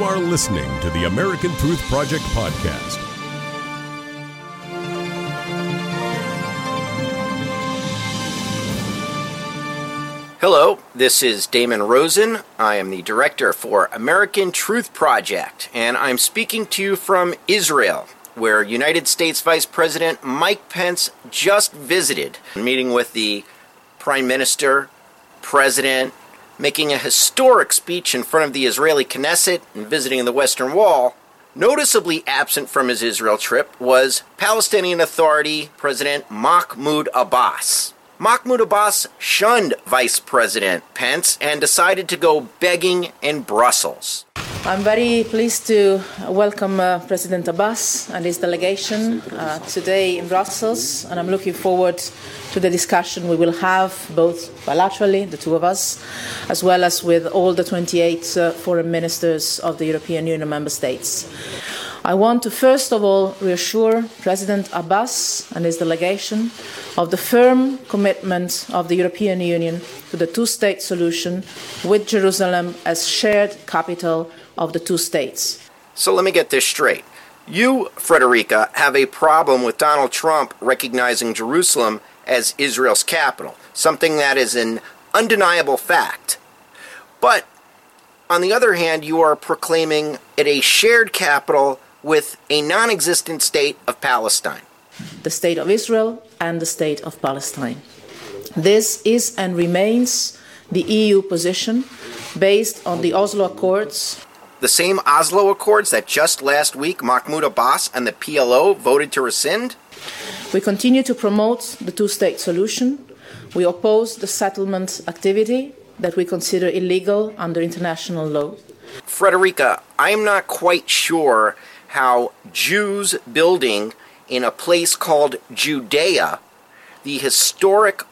You are listening to the American Truth Project podcast. Hello, this is Damon Rosen. I am the director for American Truth Project, and I'm speaking to you from Israel, where United States Vice President Mike Pence just visited, meeting with the Prime Minister, President, making a historic speech in front of the Israeli Knesset and visiting the Western Wall. Noticeably absent from his Israel trip was Palestinian Authority President Mahmoud Abbas. Mahmoud Abbas shunned Vice President Pence and decided to go begging in Brussels. I'm very pleased to welcome uh, President Abbas and his delegation uh, today in Brussels, and I'm looking forward to the discussion we will have both bilaterally, the two of us, as well as with all the 28 uh, foreign ministers of the European Union member states. I want to first of all reassure President Abbas and his delegation of the firm commitment of the European Union to the two state solution with Jerusalem as shared capital of the two states. So let me get this straight. You, Frederica, have a problem with Donald Trump recognizing Jerusalem as Israel's capital, something that is an undeniable fact. But on the other hand, you are proclaiming it a shared capital with a non existent state of Palestine. The state of Israel and the state of Palestine. This is and remains the EU position based on the Oslo Accords the same Oslo Accords that just last week Mahmoud Abbas and the PLO voted to rescind? We continue to promote the two state solution. We oppose the settlement activity that we consider illegal under international law. Frederica, I'm not quite sure how Jews building in a place called Judea, the historic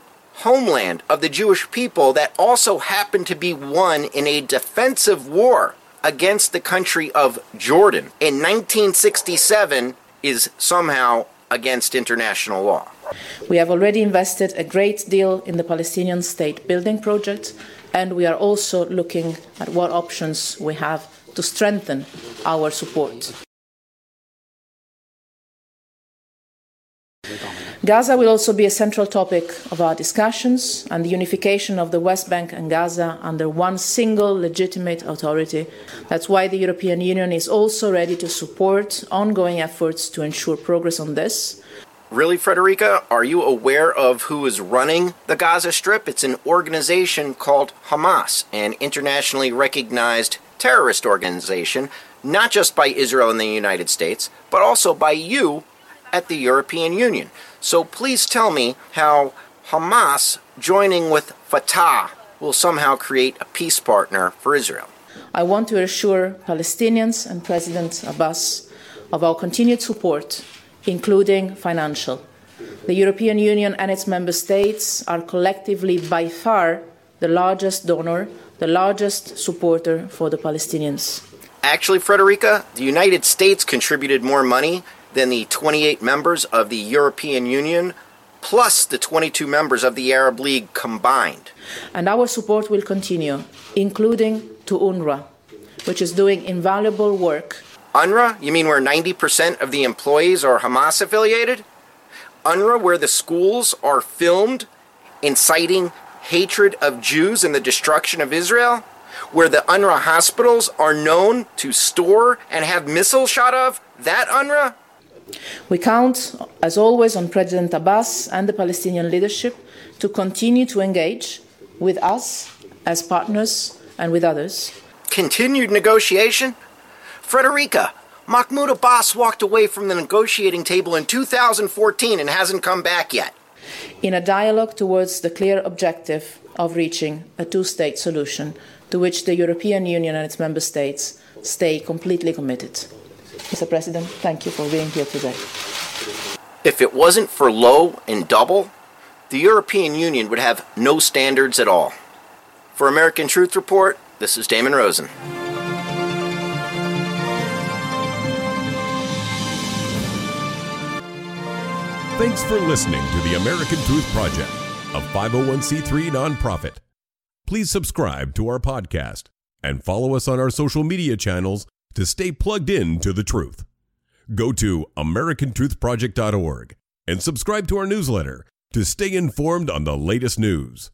homeland of the Jewish people that also happened to be won in a defensive war against the country of Jordan in 1967 is somehow against international law. We have already invested a great deal in the Palestinian state building project, and we are also looking at what options we have to strengthen our support. Gaza will also be a central topic of our discussions, and the unification of the West Bank and Gaza under one single legitimate authority. That's why the European Union is also ready to support ongoing efforts to ensure progress on this. Really, Frederica? Are you aware of who is running the Gaza Strip? It's an organization called Hamas, an internationally recognized terrorist organization, not just by Israel and the United States, but also by you at the European Union. So please tell me how Hamas joining with Fatah will somehow create a peace partner for Israel. I want to assure Palestinians and President Abbas of our continued support, including financial. The European Union and its member states are collectively by far the largest donor, the largest supporter for the Palestinians. Actually, Frederica, the United States contributed more money than the 28 members of the European Union, plus the 22 members of the Arab League combined. And our support will continue, including to UNRWA, which is doing invaluable work. UNRWA? You mean where 90% of the employees are Hamas affiliated? UNRWA, where the schools are filmed inciting hatred of Jews and the destruction of Israel? Where the UNRWA hospitals are known to store and have missiles shot of? That UNRWA? We count, as always, on President Abbas and the Palestinian leadership to continue to engage with us as partners and with others. Continued negotiation? Frederica, Mahmoud Abbas walked away from the negotiating table in 2014 and hasn't come back yet. In a dialogue towards the clear objective of reaching a two state solution to which the European Union and its member states stay completely committed. Mr. President, thank you for being here today. If it wasn't for low and double, the European Union would have no standards at all. For American Truth Report, this is Damon Rosen. Thanks for listening to the American Truth Project, a 501c3 nonprofit. Please subscribe to our podcast and follow us on our social media channels to stay plugged in to the truth. Go to AmericanTruthProject.org and subscribe to our newsletter to stay informed on the latest news.